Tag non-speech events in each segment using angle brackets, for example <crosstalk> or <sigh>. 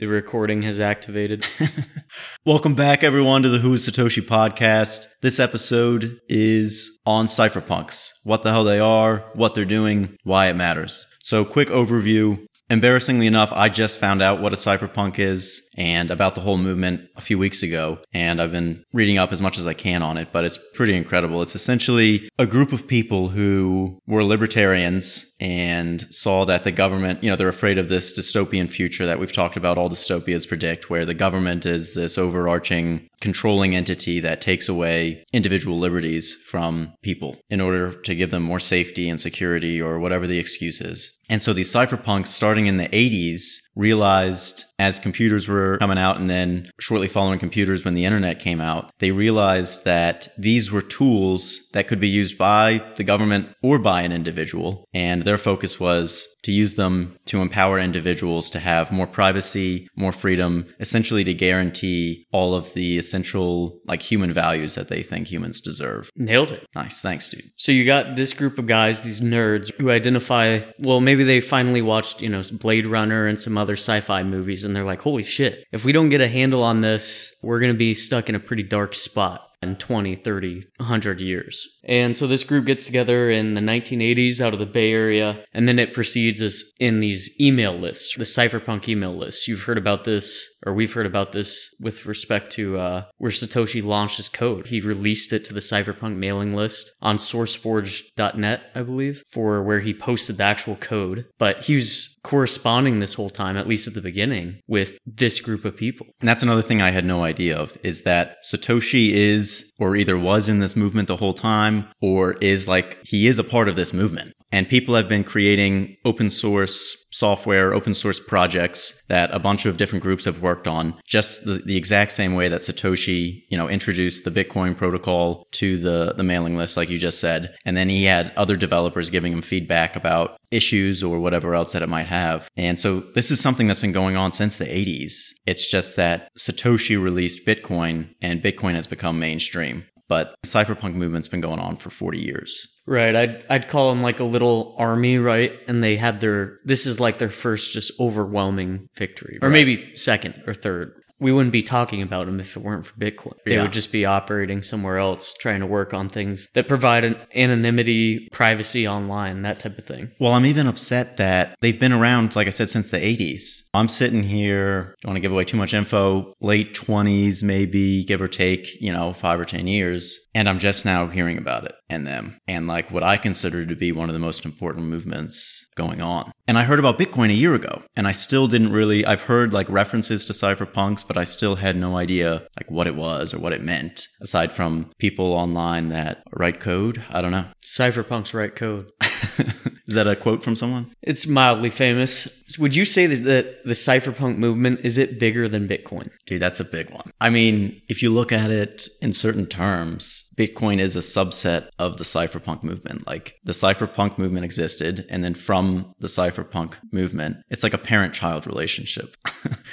The recording has activated. <laughs> Welcome back, everyone, to the Who is Satoshi podcast. This episode is on cypherpunks what the hell they are, what they're doing, why it matters. So, quick overview Embarrassingly enough, I just found out what a cypherpunk is and about the whole movement a few weeks ago, and I've been reading up as much as I can on it, but it's pretty incredible. It's essentially a group of people who were libertarians and saw that the government, you know, they're afraid of this dystopian future that we've talked about all dystopias predict, where the government is this overarching controlling entity that takes away individual liberties from people in order to give them more safety and security or whatever the excuse is. And so these cypherpunks starting in the 80s realized as computers were coming out and then shortly following computers when the internet came out, they realized that these were tools that could be used by the government or by an individual. And their focus was to use them to empower individuals to have more privacy, more freedom, essentially to guarantee all of the essential like human values that they think humans deserve. Nailed it. Nice. Thanks, dude. So you got this group of guys, these nerds who identify, well, maybe they finally watched, you know, Blade Runner and some other sci-fi movies and they're like, "Holy shit. If we don't get a handle on this, we're going to be stuck in a pretty dark spot." In 20, 30, 100 years. And so this group gets together in the 1980s out of the Bay Area, and then it proceeds as in these email lists, the cypherpunk email lists. You've heard about this, or we've heard about this with respect to uh, where Satoshi launched his code. He released it to the cypherpunk mailing list on sourceforge.net, I believe, for where he posted the actual code. But he was corresponding this whole time, at least at the beginning, with this group of people. And that's another thing I had no idea of is that Satoshi is, or either was in this movement the whole time, or is like, he is a part of this movement. And people have been creating open source software, open source projects that a bunch of different groups have worked on, just the, the exact same way that Satoshi, you know, introduced the Bitcoin protocol to the, the mailing list, like you just said. And then he had other developers giving him feedback about issues or whatever else that it might have. And so this is something that's been going on since the 80s. It's just that Satoshi released Bitcoin and Bitcoin has become mainstream. But the cypherpunk movement's been going on for 40 years. Right. I'd I'd call them like a little army, right? And they had their this is like their first just overwhelming victory. Or Right. maybe second or third. We wouldn't be talking about them if it weren't for Bitcoin. They Yeah. would just be operating somewhere else, trying to work on things that provide an anonymity, privacy online, that type of thing. Well, I'm even upset that they've been around, like I said, since the 80s. I'm sitting here, don't want to give away too much info, late 20s, maybe, give or take, you know, five or 10 years. And I'm just now hearing about it and them and like what I consider to be one of the most important movements going on. And I heard about Bitcoin a year ago and I still didn't really, I've heard like references to cypherpunks, but I still had no idea like what it was or what it meant aside from people online that write code. I don't know. Cypherpunks write code. <laughs> Is that a quote from someone? It's mildly famous. Would you say that the, the cypherpunk movement is it bigger than Bitcoin? Dude, that's a big one. I mean, if you look at it in certain terms, Bitcoin is a subset of the cypherpunk movement. Like the cypherpunk movement existed, and then from the cypherpunk movement, it's like a parent child relationship. <laughs>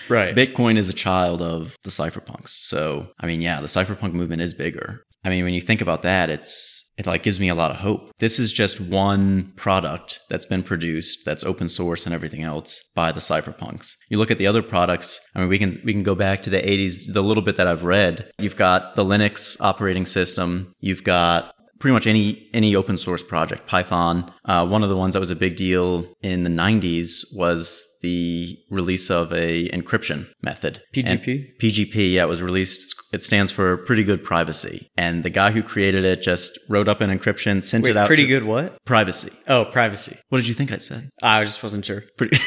Right. Bitcoin is a child of the cypherpunks. So, I mean, yeah, the cypherpunk movement is bigger. I mean, when you think about that, it's it like gives me a lot of hope. This is just one product that's been produced that's open source and everything else by the cypherpunks. You look at the other products, I mean we can we can go back to the 80s, the little bit that I've read. You've got the Linux operating system, you've got pretty much any any open source project python uh, one of the ones that was a big deal in the 90s was the release of a encryption method And PGP? pgp yeah it was released it stands for pretty good privacy and the guy who created it just wrote up an encryption sent Wait, it out pretty good what? privacy Oh, privacy. what did you think i said I just wasn't sure. pretty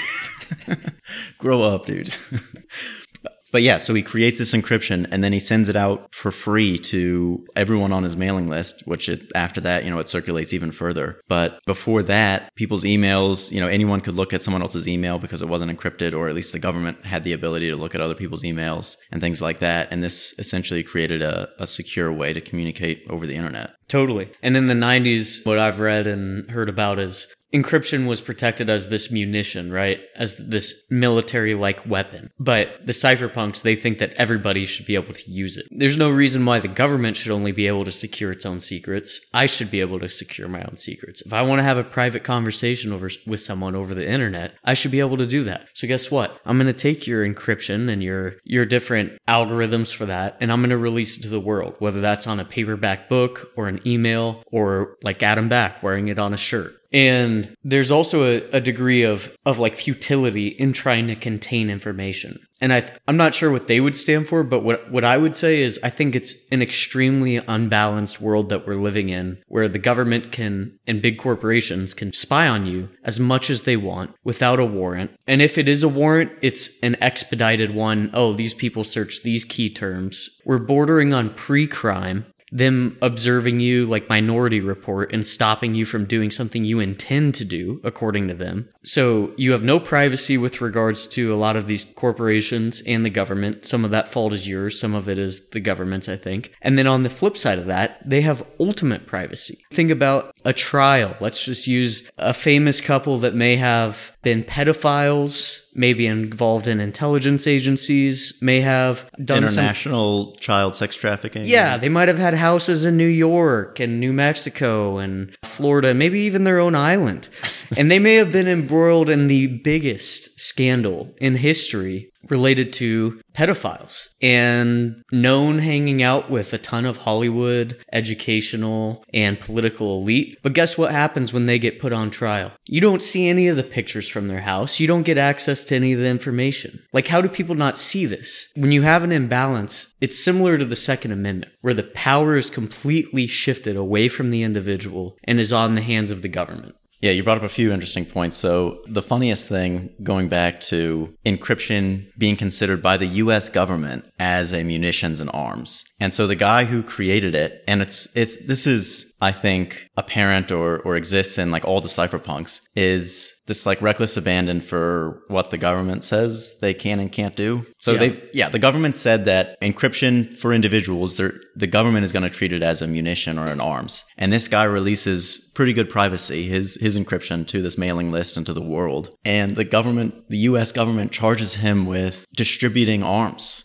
<laughs> grow up dude <laughs> but yeah so he creates this encryption and then he sends it out for free to everyone on his mailing list which it, after that you know it circulates even further. But before that people's emails you know anyone could look at someone else's email because it wasn't encrypted or at least the government had the ability to look at other people's emails and things like that. And this essentially created a, a secure way to communicate over the internet. Totally. And in the 90s, what I've read and heard about is encryption was protected as this munition, right? As this military like weapon. But the cypherpunks, they think that everybody should be able to use it. There's no reason why the government should only be able to secure its own secrets. I should be able to secure my own secrets. If I want to have a private conversation over with someone over the internet, I should be able to do that. So guess what? I'm going to take your encryption and your your different algorithms for that and I'm going to release it to the world, whether that's on a paperback book or an email or like Adam Back wearing it on a shirt. And there's also a, a, degree of, of like futility in trying to contain information. And I, I'm not sure what they would stand for, but what, what I would say is I think it's an extremely unbalanced world that we're living in where the government can and big corporations can spy on you as much as they want without a warrant. And if it is a warrant, it's an expedited one. Oh, these people search these key terms. We're bordering on pre crime them observing you like minority report and stopping you from doing something you intend to do according to them. So you have no privacy with regards to a lot of these corporations and the government. Some of that fault is yours some of it is the government's i think. And then on the flip side of that they have ultimate privacy. Think about a trial. Let's just use a famous couple that may have been pedophiles, maybe involved in intelligence agencies, may have done international some, child sex trafficking. Yeah, they might have had houses in New York and New Mexico and Florida, maybe even their own island. <laughs> and they may have been embroiled in the biggest scandal in history related to pedophiles and known hanging out with a ton of Hollywood, educational, and political elite. But guess what happens when they get put on trial? You don't see any of the pictures from their house. You don't get access to any of the information. Like, how do people not see this? When you have an imbalance, it's similar to the Second Amendment, where the power is completely shifted away from the individual and is on the hands of the government. Yeah, you brought up a few interesting points. So, the funniest thing going back to encryption being considered by the US government as a munitions and arms. And so the guy who created it, and it's it's this is I think apparent or or exists in like all the cypherpunks is this like reckless abandon for what the government says they can and can't do. So yeah. they've yeah, the government said that encryption for individuals, the government is going to treat it as a munition or an arms. And this guy releases pretty good privacy, his his encryption to this mailing list and to the world. And the government, the US government charges him with distributing arms.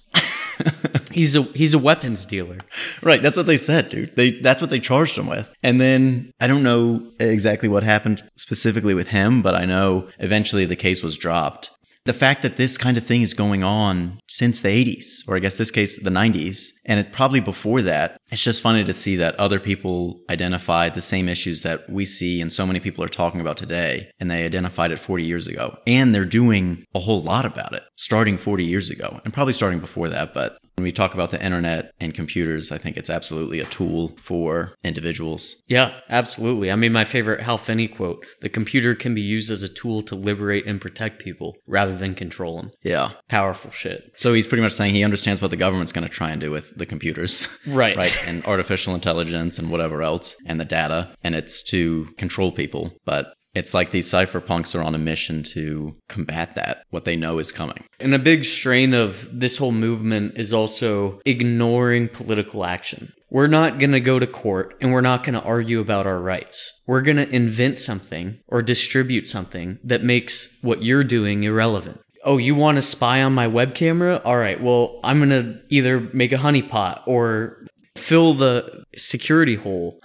<laughs> he's a he's a weapons dealer. Right, that's what they said, dude. They that's what they charged him with. And then I don't know exactly what happened specifically with him, but I know eventually the case was dropped the fact that this kind of thing is going on since the 80s, or I guess this case, the 90s, and it probably before that, it's just funny to see that other people identify the same issues that we see and so many people are talking about today, and they identified it 40 years ago. And they're doing a whole lot about it starting 40 years ago, and probably starting before that, but when we talk about the internet and computers, I think it's absolutely a tool for individuals. Yeah, absolutely. I mean, my favorite Hal Finney quote the computer can be used as a tool to liberate and protect people rather than control them. Yeah. Powerful shit. So he's pretty much saying he understands what the government's going to try and do with the computers. <laughs> Right. right. And artificial intelligence and whatever else and the data. And it's to control people. But it's like these cypherpunks are on a mission to combat that, what they know is coming. And a big strain of this whole movement is also ignoring political action. We're not going to go to court and we're not going to argue about our rights. We're going to invent something or distribute something that makes what you're doing irrelevant. Oh, you want to spy on my web camera? All right, well, I'm going to either make a honeypot or fill the security hole.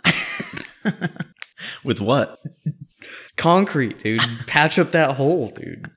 <laughs> With what? Concrete, dude. <laughs> Patch up that hole, dude.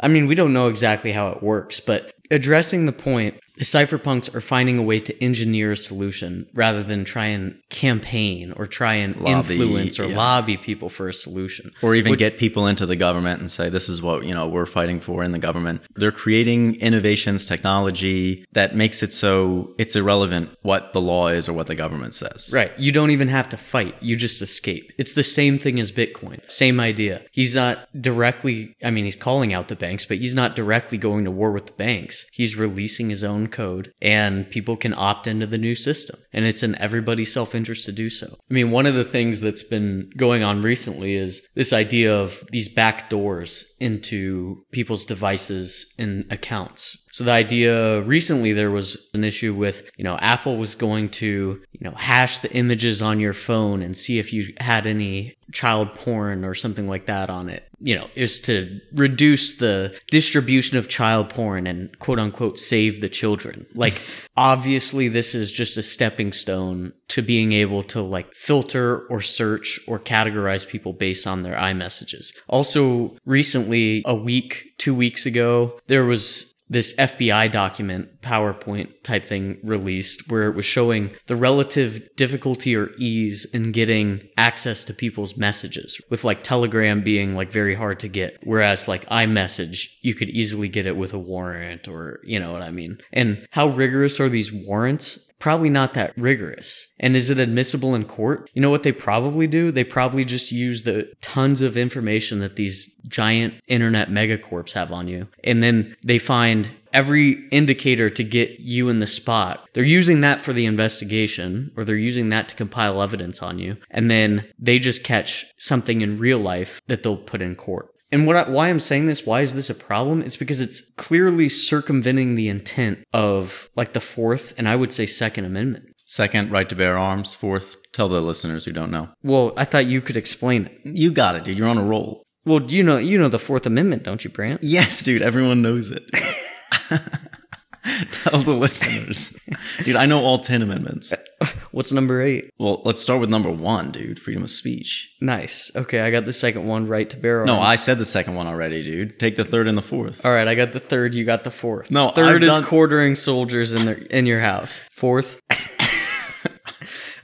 I mean, we don't know exactly how it works, but addressing the point the cypherpunks are finding a way to engineer a solution rather than try and campaign or try and lobby, influence or yeah. lobby people for a solution. Or even Which, get people into the government and say this is what you know we're fighting for in the government. They're creating innovations technology that makes it so it's irrelevant what the law is or what the government says. Right. You don't even have to fight. You just escape. It's the same thing as bitcoin. Same idea. He's not directly i mean he's calling out the banks but he's not directly going to war with the banks. He's releasing his own code and people can opt into the new system. And it's in everybody's self interest to do so. I mean, one of the things that's been going on recently is this idea of these back doors into people's devices and accounts. So the idea recently there was an issue with, you know, Apple was going to, you know, hash the images on your phone and see if you had any child porn or something like that on it, you know, is to reduce the distribution of child porn and quote unquote save the children. Like, <sighs> obviously, this is just a stepping stone to being able to like filter or search or categorize people based on their iMessages. Also, recently, a week, two weeks ago, there was this FBI document, PowerPoint type thing released where it was showing the relative difficulty or ease in getting access to people's messages, with like Telegram being like very hard to get, whereas like iMessage, you could easily get it with a warrant or, you know what I mean? And how rigorous are these warrants? Probably not that rigorous. And is it admissible in court? You know what they probably do? They probably just use the tons of information that these giant internet megacorps have on you. And then they find every indicator to get you in the spot. They're using that for the investigation or they're using that to compile evidence on you. And then they just catch something in real life that they'll put in court. And what I, why I'm saying this, why is this a problem? It's because it's clearly circumventing the intent of like the fourth and I would say second amendment. Second, right to bear arms. Fourth, tell the listeners who don't know. Well, I thought you could explain it. You got it, dude. You're on a roll. Well, you know, you know the Fourth Amendment, don't you, Brant? Yes, dude. Everyone knows it. <laughs> <laughs> Tell the listeners. Dude, I know all 10 amendments. <laughs> What's number eight? Well, let's start with number one, dude freedom of speech. Nice. Okay, I got the second one, right to bear arms. No, I said the second one already, dude. Take the third and the fourth. All right, I got the third. You got the fourth. No, 3rd I've is done- quartering soldiers in their in your house. Fourth. <laughs>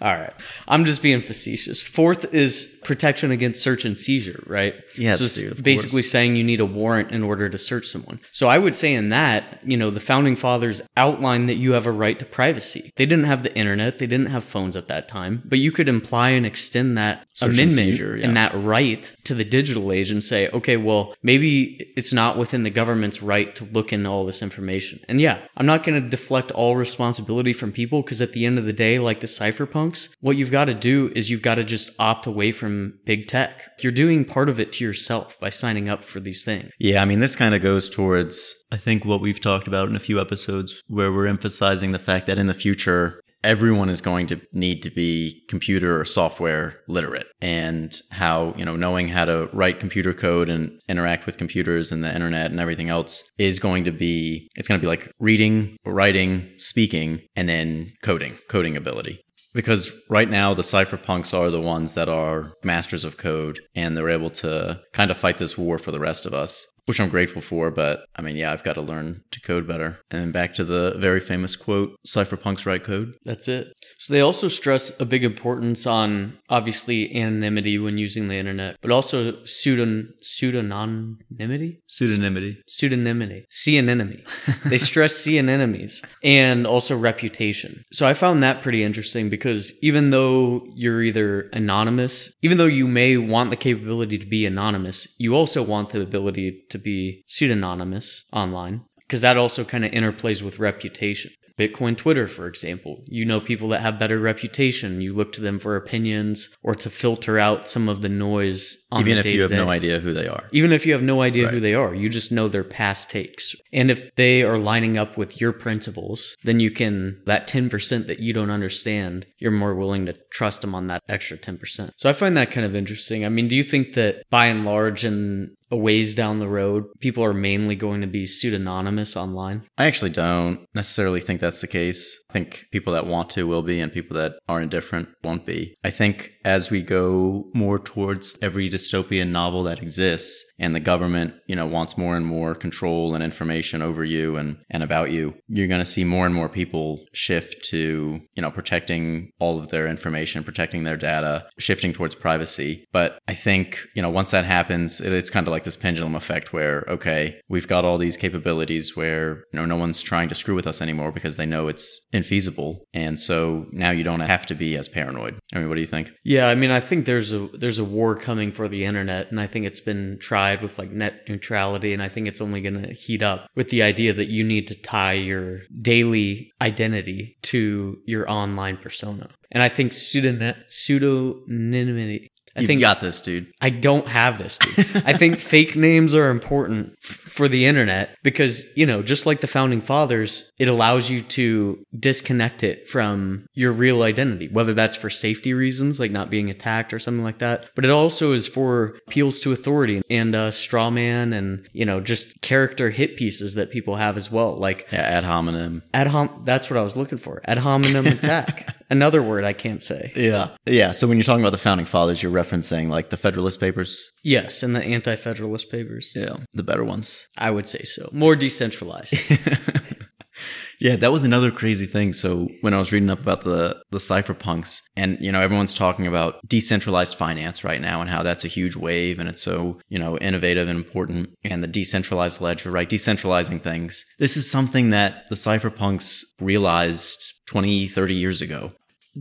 All right, I'm just being facetious. Fourth is protection against search and seizure, right? Yes, so it's dude, basically course. saying you need a warrant in order to search someone. So I would say in that, you know, the founding fathers outlined that you have a right to privacy. They didn't have the internet, they didn't have phones at that time, but you could imply and extend that Search and seizure, yeah. and that right to the digital age and say, okay, well, maybe it's not within the government's right to look into all this information. And yeah, I'm not going to deflect all responsibility from people because at the end of the day, like the cypherpunks, what you've got to do is you've got to just opt away from big tech. You're doing part of it to yourself by signing up for these things. Yeah, I mean, this kind of goes towards, I think, what we've talked about in a few episodes where we're emphasizing the fact that in the future, everyone is going to need to be computer or software literate and how, you know, knowing how to write computer code and interact with computers and the internet and everything else is going to be, it's going to be like reading, writing, speaking, and then coding, coding ability. Because right now, the cypherpunks are the ones that are masters of code and they're able to kind of fight this war for the rest of us, which I'm grateful for. But I mean, yeah, I've got to learn to code better. And then back to the very famous quote cypherpunks write code. That's it. So they also stress a big importance on obviously anonymity when using the internet, but also pseudon pseudonymity, Pseudonymity. pseudonymity, see an enemy. they stress <laughs> see an enemies and also reputation. So I found that pretty interesting because even though you're either anonymous, even though you may want the capability to be anonymous, you also want the ability to be pseudonymous online because that also kind of interplays with reputation. Bitcoin Twitter, for example. You know people that have better reputation. You look to them for opinions or to filter out some of the noise on Even if you have no idea who they are. Even if you have no idea who they are, you just know their past takes. And if they are lining up with your principles, then you can, that 10% that you don't understand, you're more willing to trust them on that extra 10%. So I find that kind of interesting. I mean, do you think that by and large and a ways down the road, people are mainly going to be pseudonymous online? I actually don't necessarily think that's the case. I think people that want to will be, and people that are indifferent won't be. I think as we go more towards every dystopian novel that exists, and the government, you know, wants more and more control and information over you and, and about you, you're going to see more and more people shift to, you know, protecting all of their information, protecting their data, shifting towards privacy. But I think, you know, once that happens, it, it's kind of like this pendulum effect where, okay, we've got all these capabilities where, you know, no one's trying to screw with us anymore because they know it's infeasible. And so now you don't have to be as paranoid. I mean, what do you think? Yeah, I mean, I think there's a there's a war coming for the internet, and I think it's been tried with like net neutrality, and I think it's only going to heat up with the idea that you need to tie your daily identity to your online persona. And I think pseudony- pseudonymity. I You've think got this, dude. I don't have this. Dude. I think <laughs> fake names are important f- for the internet because, you know, just like the founding fathers, it allows you to disconnect it from your real identity, whether that's for safety reasons, like not being attacked or something like that. But it also is for appeals to authority and uh, straw man and, you know, just character hit pieces that people have as well. Like Yeah, ad hominem. ad hom, that's what I was looking for. Ad hominem attack. <laughs> Another word I can't say. Yeah. Yeah. So when you're talking about the founding fathers, you're referencing like the Federalist Papers. Yes, and the anti federalist papers. Yeah. The better ones. I would say so. More decentralized. <laughs> Yeah, that was another crazy thing. So when I was reading up about the the cypherpunks, and you know everyone's talking about decentralized finance right now and how that's a huge wave and it's so you know innovative and important, and the decentralized ledger, right? Decentralizing things. This is something that the cypherpunks realized 20, 30 years ago.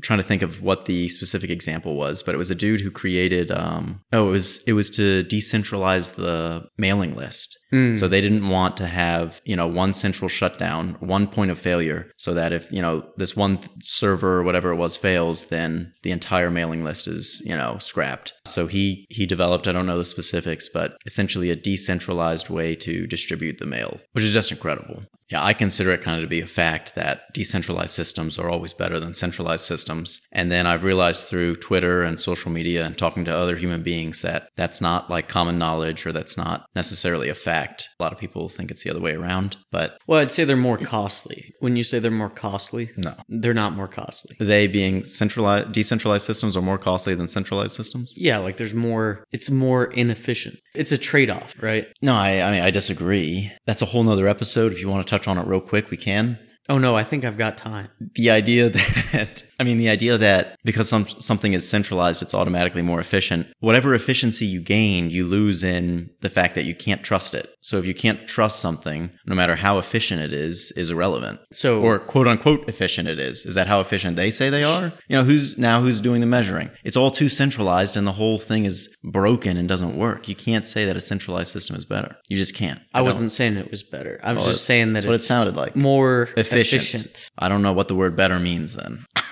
Trying to think of what the specific example was, but it was a dude who created. Um, oh, it was it was to decentralize the mailing list. Mm. So they didn't want to have, you know, one central shutdown, one point of failure, so that if, you know, this one server or whatever it was fails, then the entire mailing list is, you know, scrapped. So he he developed, I don't know the specifics, but essentially a decentralized way to distribute the mail, which is just incredible. Yeah, I consider it kind of to be a fact that decentralized systems are always better than centralized systems. And then I've realized through Twitter and social media and talking to other human beings that that's not like common knowledge or that's not necessarily a fact. A lot of people think it's the other way around, but Well, I'd say they're more costly. When you say they're more costly, no. they're not more costly. They being centralized, decentralized systems are more costly than centralized systems. Yeah, like there's more, it's more inefficient. It's a trade off, right? No, I, I mean I disagree. That's a whole nother episode. If you want to touch on it real quick, we can. Oh no, I think I've got time. the idea <laughs> that I mean the idea that because some something is centralized it's automatically more efficient whatever efficiency you gain you lose in the fact that you can't trust it so if you can't trust something no matter how efficient it is is irrelevant So, or quote unquote efficient it is is that how efficient they say they are you know who's now who's doing the measuring it's all too centralized and the whole thing is broken and doesn't work you can't say that a centralized system is better you just can't I don't. wasn't saying it was better. I was Well, just saying that what it sounded like more efficient. efficient. I don't know what the word better means then.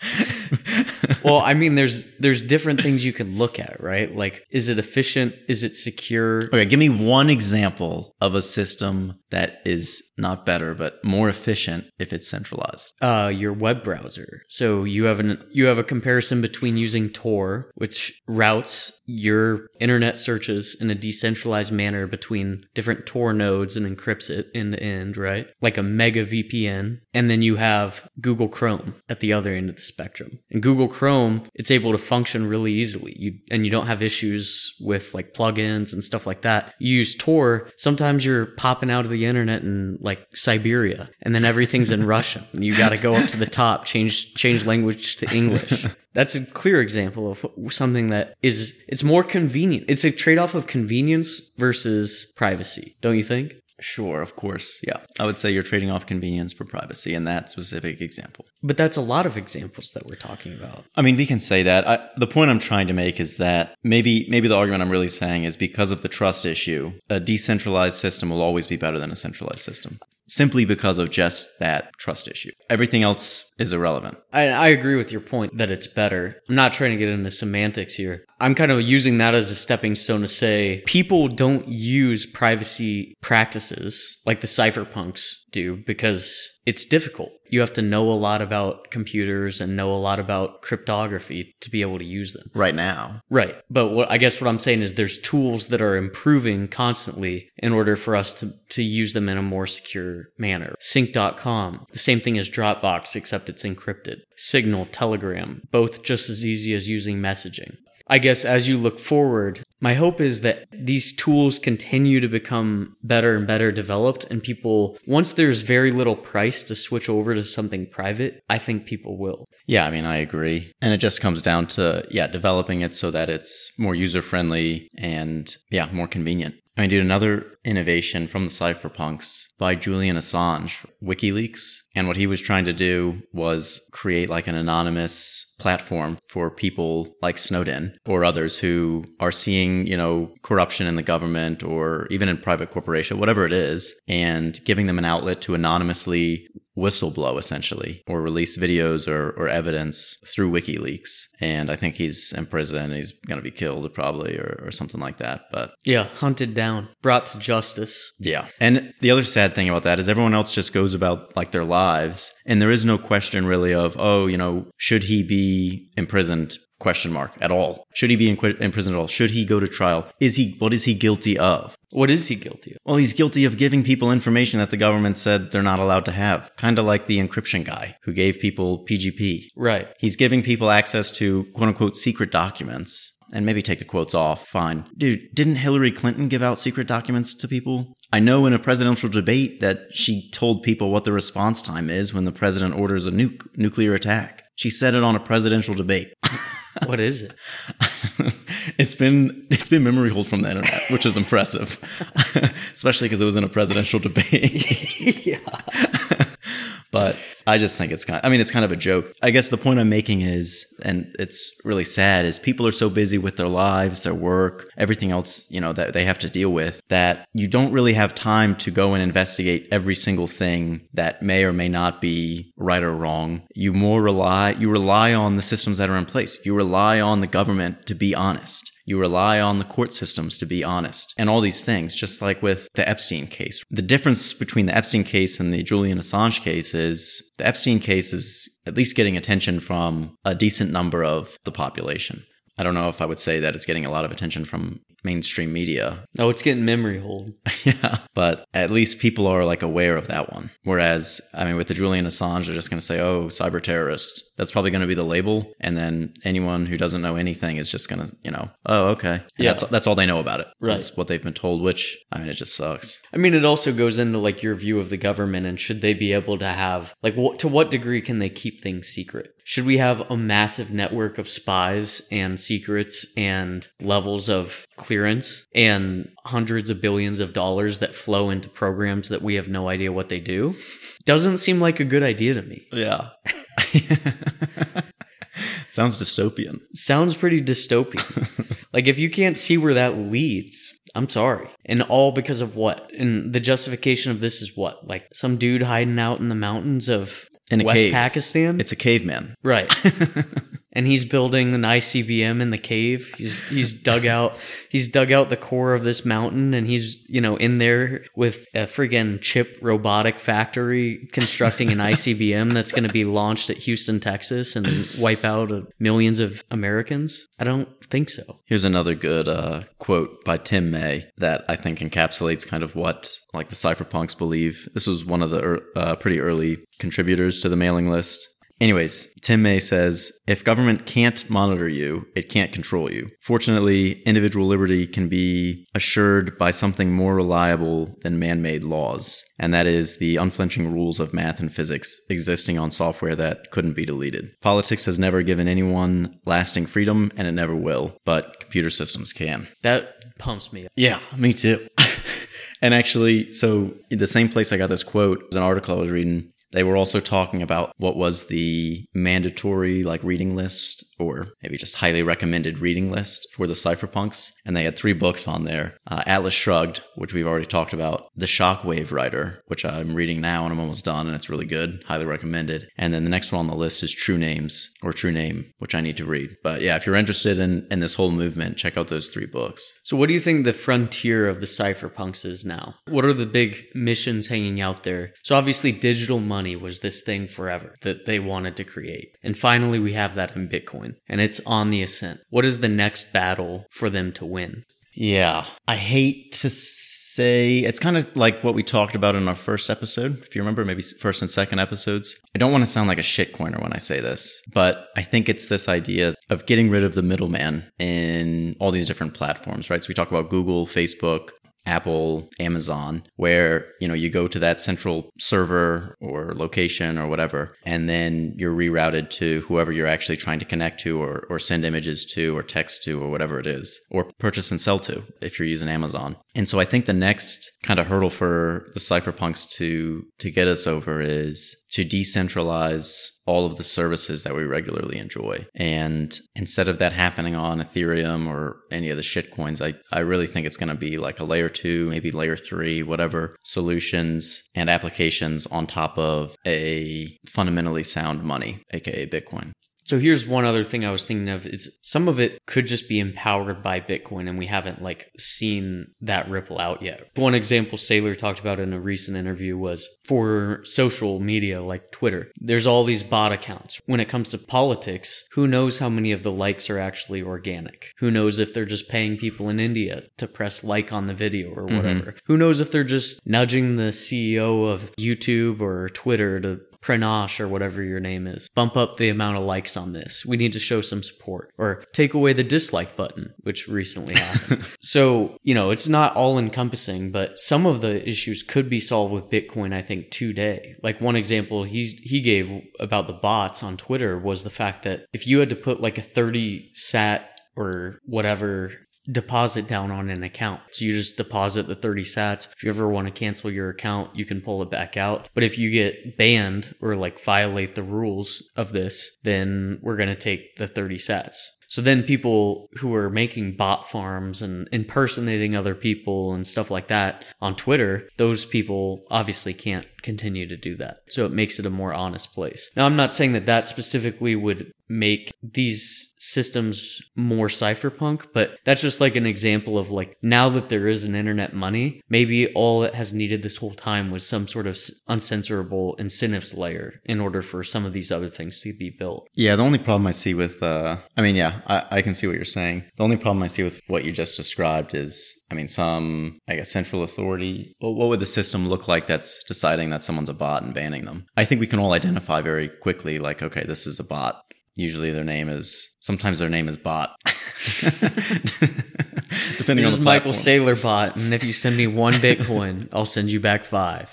<laughs> well, I mean, there's there's different things you can look at, right? Like, is it efficient? Is it secure? Okay, give me one example of a system that is not better but more efficient if it's centralized. uh, your web browser. So you have an you have a comparison between using Tor, which routes your internet searches in a decentralized manner between different Tor nodes and encrypts it end to end, right? Like a mega VPN. And then you have Google Chrome at the other end of the spectrum. And Google Chrome, it's able to function really easily. You and you don't have issues with like plugins and stuff like that. You use Tor, sometimes you're popping out of the internet in like Siberia and then everything's in <laughs> Russian. And you got to go up to the top, change change language to English. <laughs> That's a clear example of something that is it's more convenient. It's a trade-off of convenience versus privacy, don't you think? Sure, of course. Yeah. I would say you're trading off convenience for privacy in that specific example. But that's a lot of examples that we're talking about. I mean, we can say that. I, the point I'm trying to make is that maybe maybe the argument I'm really saying is because of the trust issue, a decentralized system will always be better than a centralized system. Simply because of just that trust issue. Everything else is irrelevant. I, I agree with your point that it's better. I'm not trying to get into semantics here. I'm kind of using that as a stepping stone to say people don't use privacy practices like the cypherpunks do because it's difficult. You have to know a lot about computers and know a lot about cryptography to be able to use them. Right now. Right. But what I guess what I'm saying is there's tools that are improving constantly in order for us to, to use them in a more secure manner. Sync.com, the same thing as Dropbox, except it's encrypted. Signal, Telegram, both just as easy as using messaging. I guess as you look forward, my hope is that these tools continue to become better and better developed, and people, once there's very little price to switch over to something private, I think people will. Yeah, I mean, I agree. And it just comes down to, yeah, developing it so that it's more user friendly and, yeah, more convenient. I dude, another innovation from the cypherpunks by Julian Assange, WikiLeaks. And what he was trying to do was create like an anonymous platform for people like Snowden or others who are seeing, you know, corruption in the government or even in private corporation, whatever it is, and giving them an outlet to anonymously whistleblow essentially or release videos or, or evidence through WikiLeaks. And I think he's in prison. He's going to be killed probably or, or something like that. But Yeah, hunted down, brought to justice. yeah. And the other sad thing about that is everyone else just goes about like their lives. And there is no question really of, oh, you know, should he be imprisoned? Question mark at all. Should he be in, qui- in prison at all? Should he go to trial? Is he, what is he guilty of? What is he guilty of? Well, he's guilty of giving people information that the government said they're not allowed to have. Kind of like the encryption guy who gave people PGP. Right. He's giving people access to quote unquote secret documents. And maybe take the quotes off, fine. Dude, didn't Hillary Clinton give out secret documents to people? I know in a presidential debate that she told people what the response time is when the president orders a nuke, nuclear attack. She said it on a presidential debate. <laughs> What is it? <laughs> it's been it's been memory hold from the internet, which is impressive, <laughs> especially because it was in a presidential debate. yeah. but I just think it's kind. Of, I mean, it's kind of a joke. I guess the point I'm making is, and it's really sad, is people are so busy with their lives, their work, everything else, you know, that they have to deal with, that you don't really have time to go and investigate every single thing that may or may not be right or wrong. You more rely you rely on the systems that are in place. You rely on the government to be honest. You rely on the court systems to be honest, and all these things, just like with the Epstein case. The difference between the Epstein case and the Julian Assange case is the Epstein case is at least getting attention from a decent number of the population. I don't know if I would say that it's getting a lot of attention from mainstream media. Oh, it's getting memory hold. <laughs> yeah. But at least people are like aware of that one. Whereas, I mean, with the Julian Assange, they're just going to say, oh, cyber terrorist. That's probably going to be the label. And then anyone who doesn't know anything is just going to, you know, oh, okay. And Yeah. That's, that's all they know about it. Right. That's what they've been told, which, I mean, it just sucks. I mean, it also goes into like your view of the government and should they be able to have, like, what, to what degree can they keep things secret? Should we have a massive network of spies and secrets and levels of clearance and hundreds of billions of dollars that flow into programs that we have no idea what they do? Doesn't seem like a good idea to me. Yeah. <laughs> Sounds dystopian. Sounds pretty dystopian. <laughs> like, if you can't see where that leads, I'm sorry. And all because of what? And the justification of this is what? Like some dude hiding out in the mountains of In West cave. Pakistan? It's a caveman. right. <laughs> and he's building an ICBM in the cave. He's he's dug out he's dug out the core of this mountain and he's, you know, in there with a friggin' chip robotic factory constructing an ICBM that's going to be launched at Houston, Texas and wipe out millions of Americans. I don't think so. Here's another good uh, quote by Tim May that I think encapsulates kind of what like the cypherpunks believe. This was one of the ear- uh, pretty early contributors to the mailing list. Anyways, Tim May says, if government can't monitor you, it can't control you. Fortunately, individual liberty can be assured by something more reliable than man made laws, and that is the unflinching rules of math and physics existing on software that couldn't be deleted. Politics has never given anyone lasting freedom, and it never will, but computer systems can. That pumps me up. Yeah, me too. <laughs> and actually, so the same place I got this quote was an article I was reading. They were also talking about what was the mandatory like reading list or maybe just highly recommended reading list for the cypherpunks. And they had three books on there. Uh, Atlas Shrugged, which we've already talked about. The Shockwave Rider, which I'm reading now and I'm almost done and it's really good. Highly recommended. And then the next one on the list is True Names or True Name, which I need to read. But yeah, if you're interested in, in this whole movement, check out those three books. So, what do you think the frontier of the cypherpunks is now? What are the big missions hanging out there? So, obviously, digital money was this thing forever that they wanted to create. And finally, we have that in Bitcoin, and it's on the ascent. What is the next battle for them to win? Yeah. I hate to say it's kind of like what we talked about in our first episode. If you remember, maybe first and second episodes. I don't want to sound like a shitcoiner when I say this, but I think it's this idea of getting rid of the middleman in all these different platforms, right? So we talk about Google, Facebook, Apple, Amazon, where, you know, you go to that central server or location or whatever, and then you're rerouted to whoever you're actually trying to connect to or, or send images to or text to or whatever it is, or purchase and sell to if you're using Amazon. And so I think the next kind of hurdle for the cypherpunks to to get us over is to decentralize all of the services that we regularly enjoy. And instead of that happening on Ethereum or any of the shit coins, I, I really think it's going to be like a layer two, maybe layer three, whatever solutions and applications on top of a fundamentally sound money, aka Bitcoin. So here's one other thing I was thinking of is some of it could just be empowered by Bitcoin and we haven't like seen that ripple out yet. One example Saylor talked about in a recent interview was for social media like Twitter. There's all these bot accounts. When it comes to politics, who knows how many of the likes are actually organic? Who knows if they're just paying people in India to press like on the video or mm-hmm. whatever? Who knows if they're just nudging the CEO of YouTube or Twitter to Pranash or whatever your name is. Bump up the amount of likes on this. We need to show some support. Or take away the dislike button, which recently happened. <laughs> so, you know, it's not all encompassing, but some of the issues could be solved with Bitcoin, I think, today. Like one example he's, he gave about the bots on Twitter was the fact that if you had to put like a 30 sat or whatever deposit down on an account. So you just deposit the 30 sats. If you ever want to cancel your account, you can pull it back out. But if you get banned or like violate the rules of this, then we're going to take the 30 sats. So then people who are making bot farms and impersonating other people and stuff like that on Twitter, those people obviously can't continue to do that. So it makes it a more honest place. Now, I'm not saying that that specifically would make these systems more cypherpunk, but that's just like an example of like now that there is an internet money, maybe all it has needed this whole time was some sort of uncensorable incentives layer in order for some of these other things to be built. Yeah, the only problem I see with, uh, I mean, yeah, I, I can see what you're saying. The only problem I see with what you just described is I mean, some, I guess, central authority. Well, what would the system look like that's deciding that someone's a bot and banning them? I think we can all identify very quickly, like, okay, this is a bot. Usually their name is, sometimes their name is bot. <laughs> Depending this on the is Michael Saylor bot, and if you send me one Bitcoin, <laughs> I'll send you back five.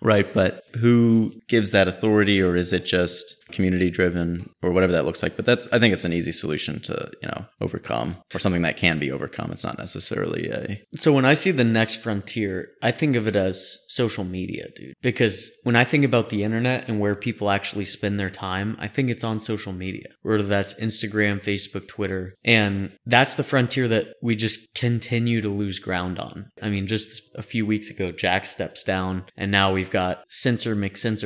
Right, but who gives that authority, or is it just community driven, or whatever that looks like? But that's, I think, it's an easy solution to you know overcome, or something that can be overcome. It's not necessarily a. So when I see the next frontier, I think of it as social media, dude. Because when I think about the internet and where people actually spend their time, I think it's on social media, whether that's Instagram, Facebook, Twitter, and that's the frontier that we just continue to lose ground on. I mean, just a few weeks ago, Jack steps down and now we've got Sensor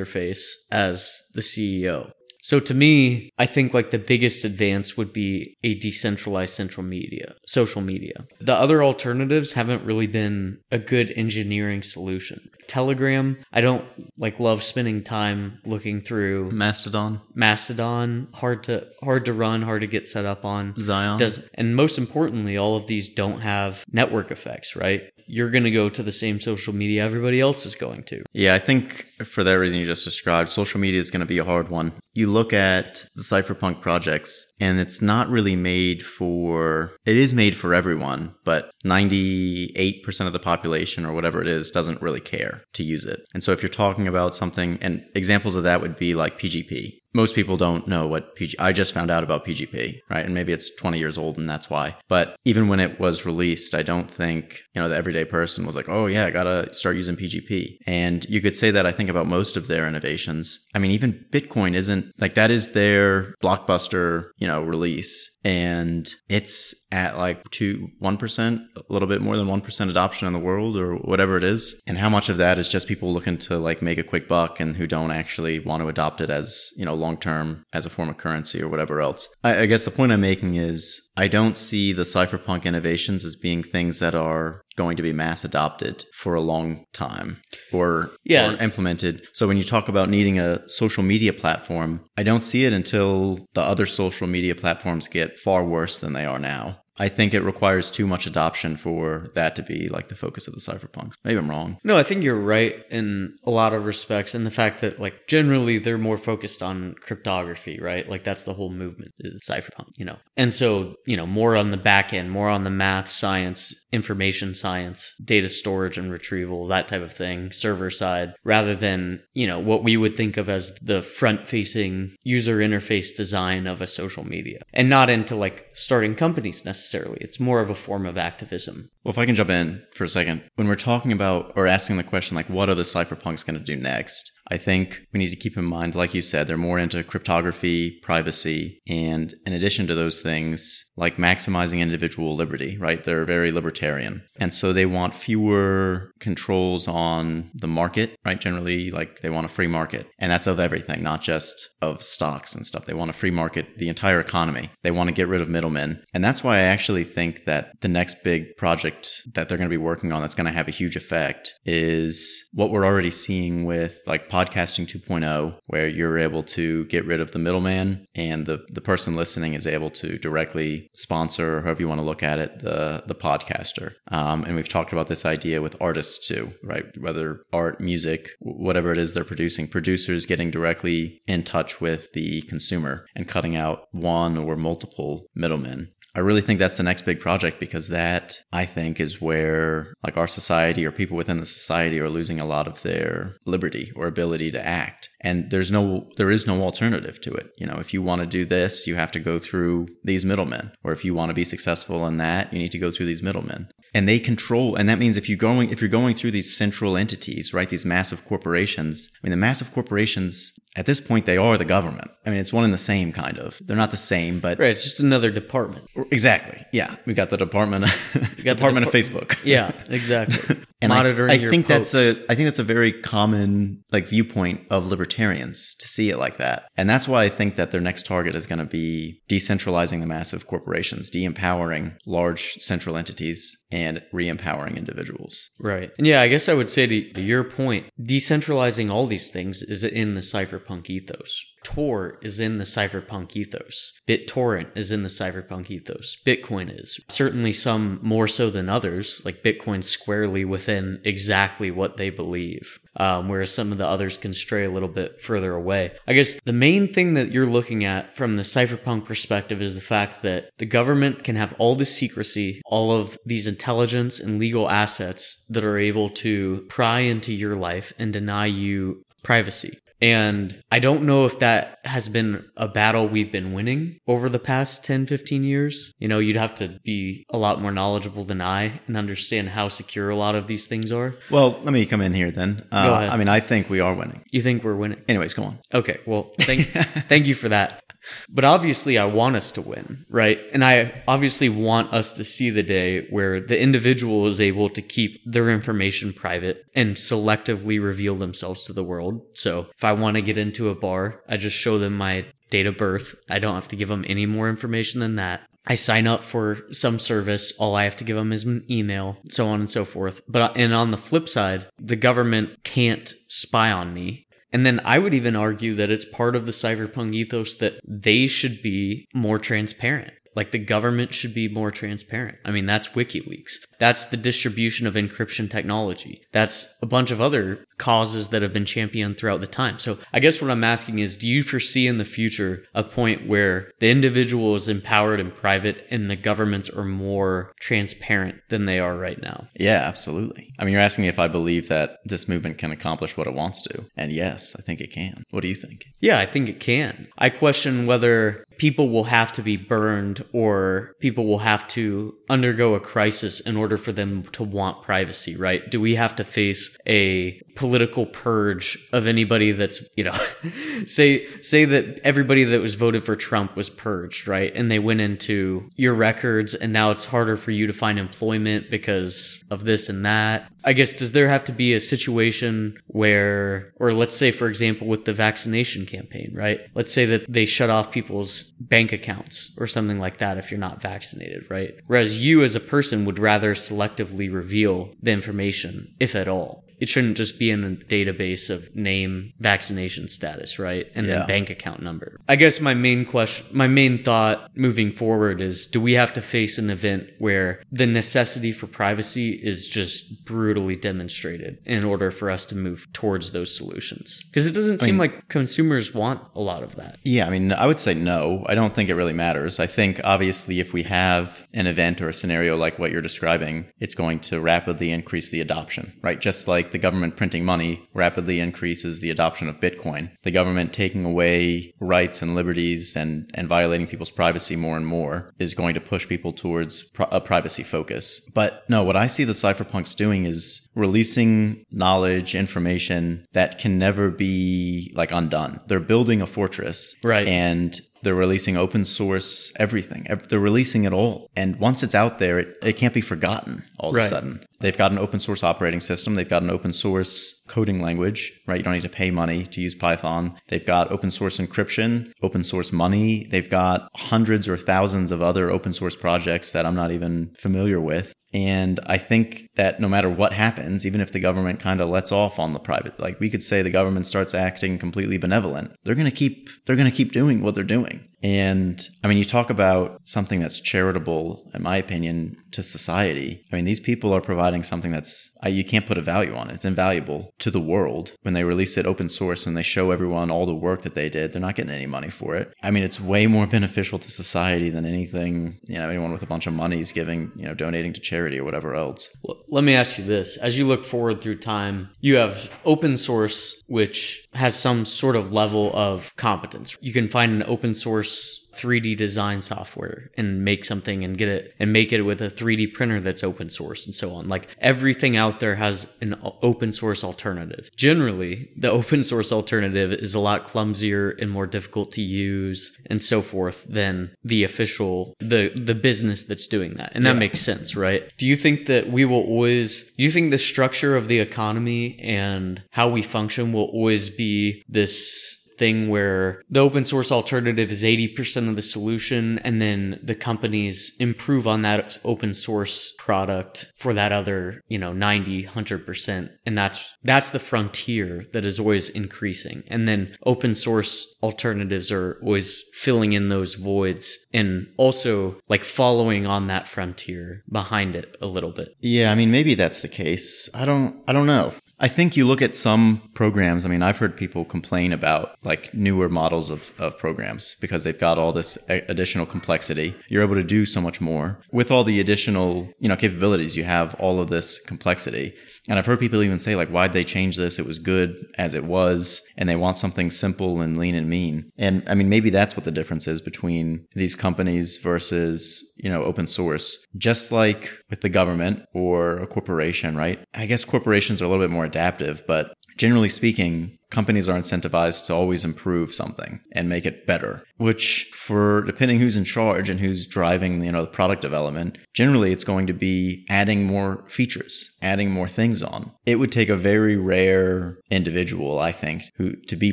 face as the CEO. So to me, I think like the biggest advance would be a decentralized central media, social media. The other alternatives haven't really been a good engineering solution. Telegram, I don't like love spending time looking through Mastodon. Mastodon, hard to hard to run, hard to get set up on. Zion. Does and most importantly, all of these don't have network effects, right? you're going to go to the same social media everybody else is going to. Yeah, I think for that reason you just described, social media is going to be a hard one. You look at the cypherpunk projects, and it's not really made for, it is made for everyone, but 98% of the population or whatever it is doesn't really care to use it. And so if you're talking about something, and examples of that would be like PGP most people don't know what PG. I just found out about PGP, right? And maybe it's 20 years old, and that's why. But even when it was released, I don't think you know the everyday person was like, "Oh yeah, I gotta start using PGP." And you could say that I think about most of their innovations. I mean, even Bitcoin isn't like that is their blockbuster, you know, release and it's at like two one percent, a little bit more than one percent adoption in the world, or whatever it is. And how much of that is just people looking to like make a quick buck and who don't actually want to adopt it as you know long term as a form of currency or whatever else. I, I guess the point I'm making is I don't see the cypherpunk innovations as being things that are going to be mass adopted for a long time or, yeah. or implemented. So when you talk about needing a social media platform, I don't see it until the other social media platforms get far worse than they are now. I think it requires too much adoption for that to be like the focus of the cypherpunks. Maybe I'm wrong. No, I think you're right in a lot of respects, and the fact that like generally they're more focused on cryptography, right? Like that's the whole movement is cypherpunk, you know. And so you know more on the back end, more on the math, science, information science, data storage and retrieval, that type of thing, server side, rather than you know what we would think of as the front-facing user interface design of a social media, and not into like starting companies necessarily necessarily. It's more of a form of activism. Well, if I can jump in for a second, when we're talking about or asking the question, like, what are the cypherpunks going to do next? I think we need to keep in mind, like you said, they're more into cryptography, privacy, and in addition to those things, like maximizing individual liberty, right? They're very libertarian. And so they want fewer controls on the market, right? Generally, like they want a free market. And that's of everything, not just of stocks and stuff. They want a free market, the entire economy. They want to get rid of middlemen. And that's why I actually think that the next big project that they're going to be working on that's going to have a huge effect is what we're already seeing with like podcasting 2.0, where you're able to get rid of the middleman and the, the person listening is able to directly sponsor, or however you want to look at it, the, the podcaster. Um, and we've talked about this idea with artists too, right? Whether art, music, whatever it is they're producing, producers getting directly in touch with the consumer and cutting out one or multiple middlemen. I really think that's the next big project because that I think is where like our society or people within the society are losing a lot of their liberty or ability to act. And there's no there is no alternative to it. You know, if you want to do this, you have to go through these middlemen. Or if you want to be successful in that, you need to go through these middlemen. And they control and that means if you're going if you're going through these central entities, right, these massive corporations, I mean the massive corporations at this point they are the government. I mean, it's one and the same kind of. They're not the same, but Right, it's just another department. exactly. Yeah, we got the department, <laughs> department of Facebook. Yeah, exactly. <laughs> And I- Monitoring I, your think that's a I think that's a very common like viewpoint of libertarians to see it like that. And that's why I think that their next target is going to be decentralizing the massive corporations, de-empowering large central entities and re-empowering individuals. Right. And yeah, I guess I would say to your point, decentralizing all these things is in the cypherpunk ethos. Tor is in the cypherpunk ethos. BitTorrent is in the cypherpunk ethos. Bitcoin is. Certainly some more so than others, like Bitcoin squarely within exactly what they believe. Um, whereas some of the others can stray a little bit further away. I guess the main thing that you're looking at from the cypherpunk perspective is the fact that the government can have all this secrecy, all of these intelligence and legal assets that are able to pry into your life and deny you privacy. And I don't know if that has been a battle we've been winning over the past 10, 15 years. You know, you'd have to be a lot more knowledgeable than I and understand how secure a lot of these things are. Well, let me come in here then. Uh, Go ahead. I mean, I think we are winning. You think we're winning? Anyways, go on. Okay, well, thank thank you for that. But obviously, I want us to win, right? And I obviously want us to see the day where the individual is able to keep their information private and selectively reveal themselves to the world. So if I want to get into a bar, I just show them my date of birth. I don't have to give them any more information than that. I sign up for some service. All I have to give them is an email, so on and so forth. But uh, and on the flip side, the government can't spy on me. And then I would even argue that it's part of the cypherpunk ethos that they should be more transparent. Like the government should be more transparent. I mean, that's WikiLeaks. That's the distribution of encryption technology. That's a bunch of other causes that have been championed throughout the time. So I guess what I'm asking is do you foresee in the future a point where the individual is empowered and private and the governments are more transparent than they are right now? Yeah, absolutely. I mean, you're asking me if I believe that this movement can accomplish what it wants to. And yes, I think it can. What do you think? Yeah, I think it can. I question whether people will have to be burned or people will have to undergo a crisis in order for them to want privacy, right? Do we have to face a political purge of anybody that's, you know, <laughs> say say that everybody that was voted for Trump was purged, right? And they went into your records and now it's harder for you to find employment because of this and that. I guess does there have to be a situation where or let's say for example with the vaccination campaign, right? Let's say that they shut off people's bank accounts or something like that if you're not vaccinated, right? Whereas you as a person would rather selectively reveal the information if at all. It shouldn't just be in a database of name, vaccination status, right? And Yeah. then bank account number. I guess my main question, my main thought moving forward is do we have to face an event where the necessity for privacy is just brutally demonstrated in order for us to move towards those solutions? Because it doesn't seem like consumers want a lot of that. Yeah, I mean, I would say no. I don't think it really matters. I think obviously if we have an event or a scenario like what you're describing, it's going to rapidly increase the adoption, right? Just like like the government printing money rapidly increases the adoption of Bitcoin. The government taking away rights and liberties and, and violating people's privacy more and more is going to push people towards pro- a privacy focus. But no, what I see the cypherpunks doing is releasing knowledge, information that can never be like undone. They're building a fortress. Right. And they're releasing open source everything. They're releasing it all. And once it's out there, it, it can't be forgotten all of a sudden. They've got an open source operating system. They've got an open source coding language, right? You don't need to pay money to use Python. They've got open source encryption, open source money. They've got hundreds or thousands of other open source projects that I'm not even familiar with. And I think that no matter what happens, even if the government kind of lets off on the private, like we could say the government starts acting completely benevolent, they're going to keep they're going to keep doing what they're doing. And I mean, you talk about something that's charitable, in my opinion, to society. I mean, these people are providing something that's uh, you can't put a value on it. It's invaluable to the world when they release it open source and they show everyone all the work that they did. They're not getting any money for it. I mean, it's way more beneficial to society than anything you know anyone with a bunch of money is giving you know donating to charity or whatever else. Let me ask you this. As you look forward through time, you have open source, which has some sort of level of competence. You can find an open source 3D design software and make something and get it and make it with a 3D printer that's open source and so on. Like everything out there has an open source alternative. Generally, the <laughs> open source alternative is a lot clumsier and more difficult to use and so forth than the official the the business that's doing that. And that Yeah. makes sense, right? Do you think that we will always do you think the structure of the economy and how we function will always be this thing where the open source alternative is 80% of the solution and then the companies improve on that open source product for that other, you know, 90, 100% and that's that's the frontier that is always increasing. And then open source alternatives are always filling in those voids and also like following on that frontier behind it a little bit. Yeah, I mean maybe that's the case. I don't I don't know. I think you look at some programs. I mean, I've heard people complain about like newer models of, of programs because they've got all this additional complexity. You're able to do so much more with all the additional, you know, capabilities. You have all of this complexity. And I've heard people even say like, why'd they change this? It was good as it was. And they want something simple and lean and mean. And I mean, maybe that's what the difference is between these companies versus, you know, open source. Just like with the government or a corporation, right? I guess corporations are a little bit more adaptive, but generally speaking, companies are incentivized to always improve something and make it better, which for depending who's in charge and who's driving, you know, the product development, generally it's going to be adding more features, adding more things on. It would take a very rare individual, I think, who to be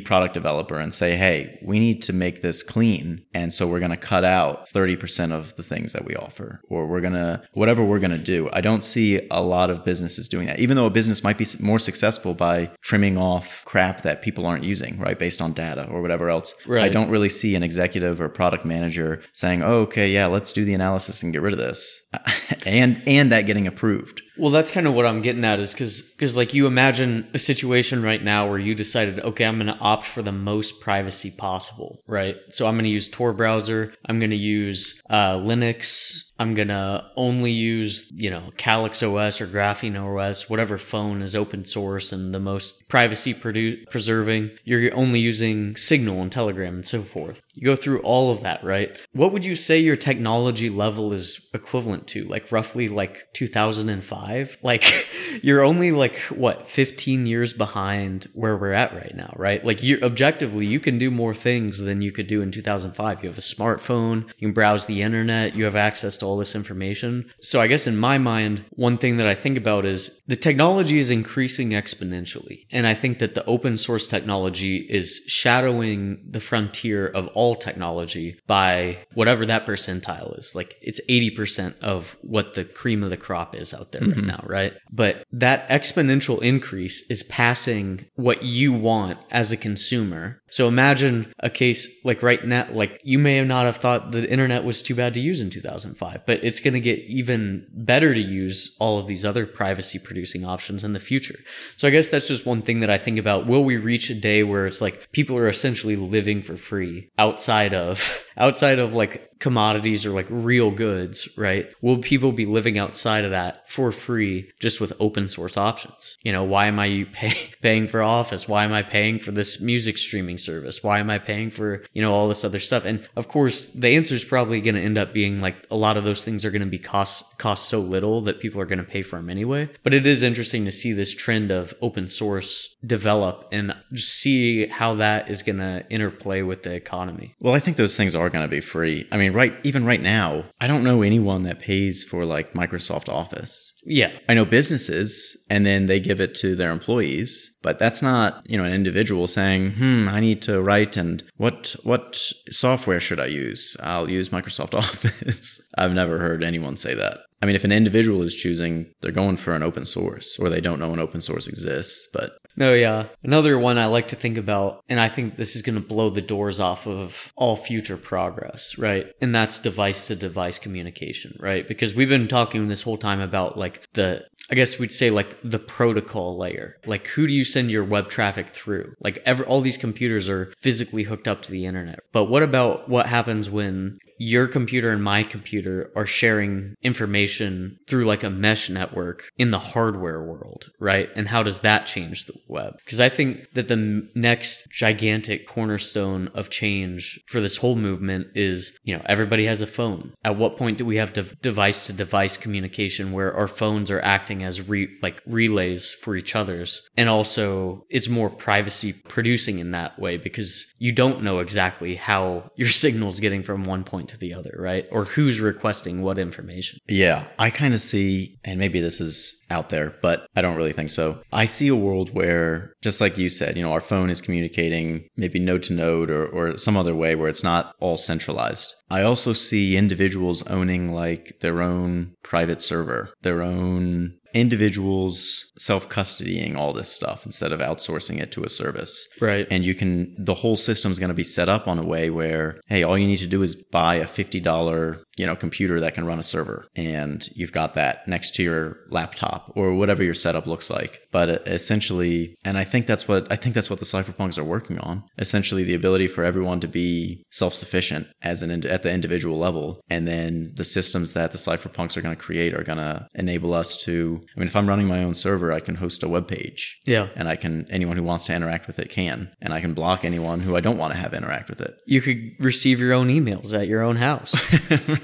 product developer and say, "Hey, we need to make this clean, and so we're going to cut out 30% of the things that we offer or we're going to whatever we're going to do." I don't see a lot of businesses doing that. Even though a business might be more successful by trimming off crap that people aren't using, right, based on data or whatever else. Right. I don't really see an executive or product manager saying, "Oh, okay, yeah, let's do the analysis and get rid of this." <laughs> and and that getting approved. Well, that's kind of what I'm getting at is because because like you imagine a situation right now where you decided, okay, I'm going to opt for the most privacy possible, right? So I'm going to use Tor browser. I'm going to use uh, Linux. I'm going to only use, you know, Calyx OS or Graphene OS, whatever phone is open source and the most privacy produ- preserving. You're only using Signal and Telegram and so forth. You go through all of that, right? What would you say your technology level is equivalent to? Like roughly like 2005? <laughs> Like you're only like what, 15 years behind where we're at right now, right? Like you objectively you can do more things than you could do in 2005. You have a smartphone, you can browse the internet, you have access to all this information. So I guess in my mind, one thing that I think about is the technology is increasing exponentially. And I think that the open source technology is shadowing the frontier of all technology by whatever that percentile is. Like it's 80% of what the cream of the crop is out there right mm-hmm. now, right? But that exponential increase is passing what you want as a consumer. So imagine a case like right now, like you may have not have thought the internet was too bad to use in 2005, but it's going to get even better to use all of these other privacy producing options in the future. So I guess that's just one thing that I think about. Will we reach a day where it's like people are essentially living for free out outside of <laughs> outside of like commodities or like real goods, right? Will people be living outside of that for free just with open source options? You know, why am I <laughs> pay, paying for Office? Why am I paying for this music streaming service? Why am I paying for, you know, all this other stuff? And of course, the answer is probably going to end up being like a lot of those things are going to be cost cost so little that people are going to pay for them anyway. But it is interesting to see this trend of open source develop and see how that is going to interplay with the economy. Well, I think those things are going to be free. I mean, right, even right now, I don't know anyone that pays for like Microsoft Office. Yeah. I know businesses and then they give it to their employees, but that's not, you know, an individual saying, "Hmm, I need to write and what what software should I use? I'll use Microsoft <laughs> Office." I've never heard anyone say that. I mean, if an individual is choosing, they're going for an open source or they don't know an open source exists, but No, yeah. Another one I like to think about, and I think this is going to blow the doors off of all future progress, right? And that's device to device communication, right? Because we've been talking this whole time about like the, I guess we'd say like the protocol layer. Like who do you send your web traffic through? Like every, all these computers are physically hooked up to the internet. But what about what happens when your computer and my computer are sharing information through like a mesh network in the hardware world, right? And how does that change the web? Because I think that the next gigantic cornerstone of change for this whole movement is, you know, everybody has a phone. At what point do we have device to device communication where our phones are acting as re- like relays for each other's? And also it's more privacy producing in that way because you don't know exactly how your signal's getting from one point to the other, right? Or who's requesting what information. Yeah, I kind of see, and maybe this is out there, but I don't really think so. I see a world where, just like you said, you know, our phone is communicating maybe node to node or, or some other way where it's not all centralized. I also see individuals owning like their own private server, their own individuals self custodying all this stuff instead of outsourcing it to a service. Right. And you can, the whole system's going to be set up on a way where, hey, all you need to do is buy a $50, you know, computer that can run a server and you've got that next to your laptop or whatever your setup looks like. But uh, essentially, and I think that's what, I think that's what the cypherpunks are working on. Essentially the ability for everyone to be self-sufficient as an, at the individual level. And then the systems that the cypherpunks are going to create are going to enable us to I mean, if I'm running my own server, I can host a web page. Yeah. And I can, anyone who wants to interact with it can. And I can block anyone who I don't want to have interact with it. You could receive your own emails at your own house.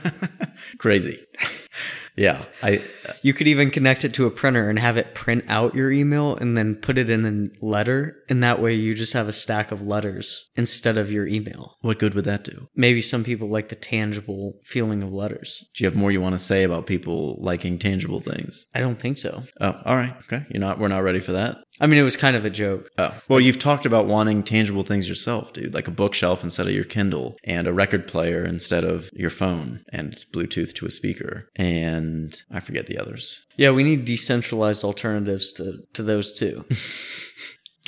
<laughs> Crazy. Yeah. I, you could even connect it to a printer and have it print out your email and then put it in a letter. And that way you just have a stack of letters instead of your email. What good would that do? Maybe some people like the tangible feeling of letters. Do you have more you want to say about people liking tangible things? I don't think so. Oh, all right. Okay. You're not, we're not ready for that. I mean, it was kind of a joke. Oh, well, you've talked about wanting tangible things yourself, dude, like a bookshelf instead of your Kindle and a record player instead of your phone and Bluetooth to a speaker. And I forget the others. Yeah, we need decentralized alternatives to, to those too. <laughs>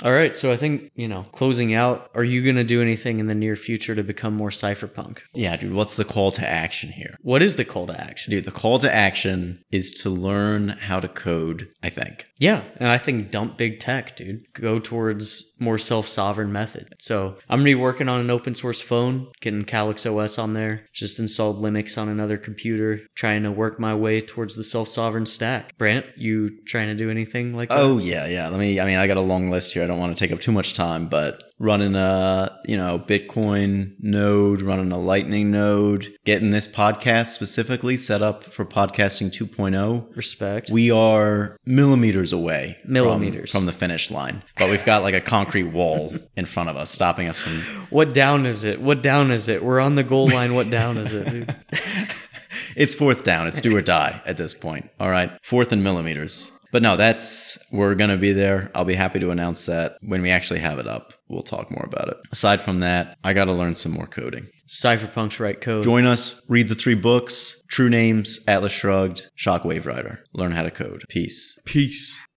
All right, so I think, you know, closing out, are you going to do anything in the near future to become more cypherpunk? Yeah, dude, what's the call to action here? What is the call to action? Dude, the call to action is to learn how to code, I think. Yeah, and I think dump big tech, dude. Go towards more self-sovereign method. So I'm gonna be working on an open source phone, getting Calyx OS on there, just installed Linux on another computer, trying to work my way towards the self-sovereign stack. Brant, you trying to do anything like that? Oh yeah, yeah. Let me I mean I got a long list here. I don't want to take up too much time, but running a you know bitcoin node running a lightning node getting this podcast specifically set up for podcasting 2.0 respect. We are millimeters away millimeters. from, from the finish line but we've got like a concrete wall in front of us stopping us from what down is it? What down is it? We're on the goal line. What down is it <laughs> it's fourth down. It's do or die at this point. All right. Fourth and millimeters. But no, that's, we're going to be there. I'll be happy to announce that when we actually have it up. We'll talk more about it. Aside from that, I got to learn some more coding. Cypherpunks write code. Join us, read the three books True Names, Atlas Shrugged, Shockwave Rider. Learn how to code. Peace. Peace.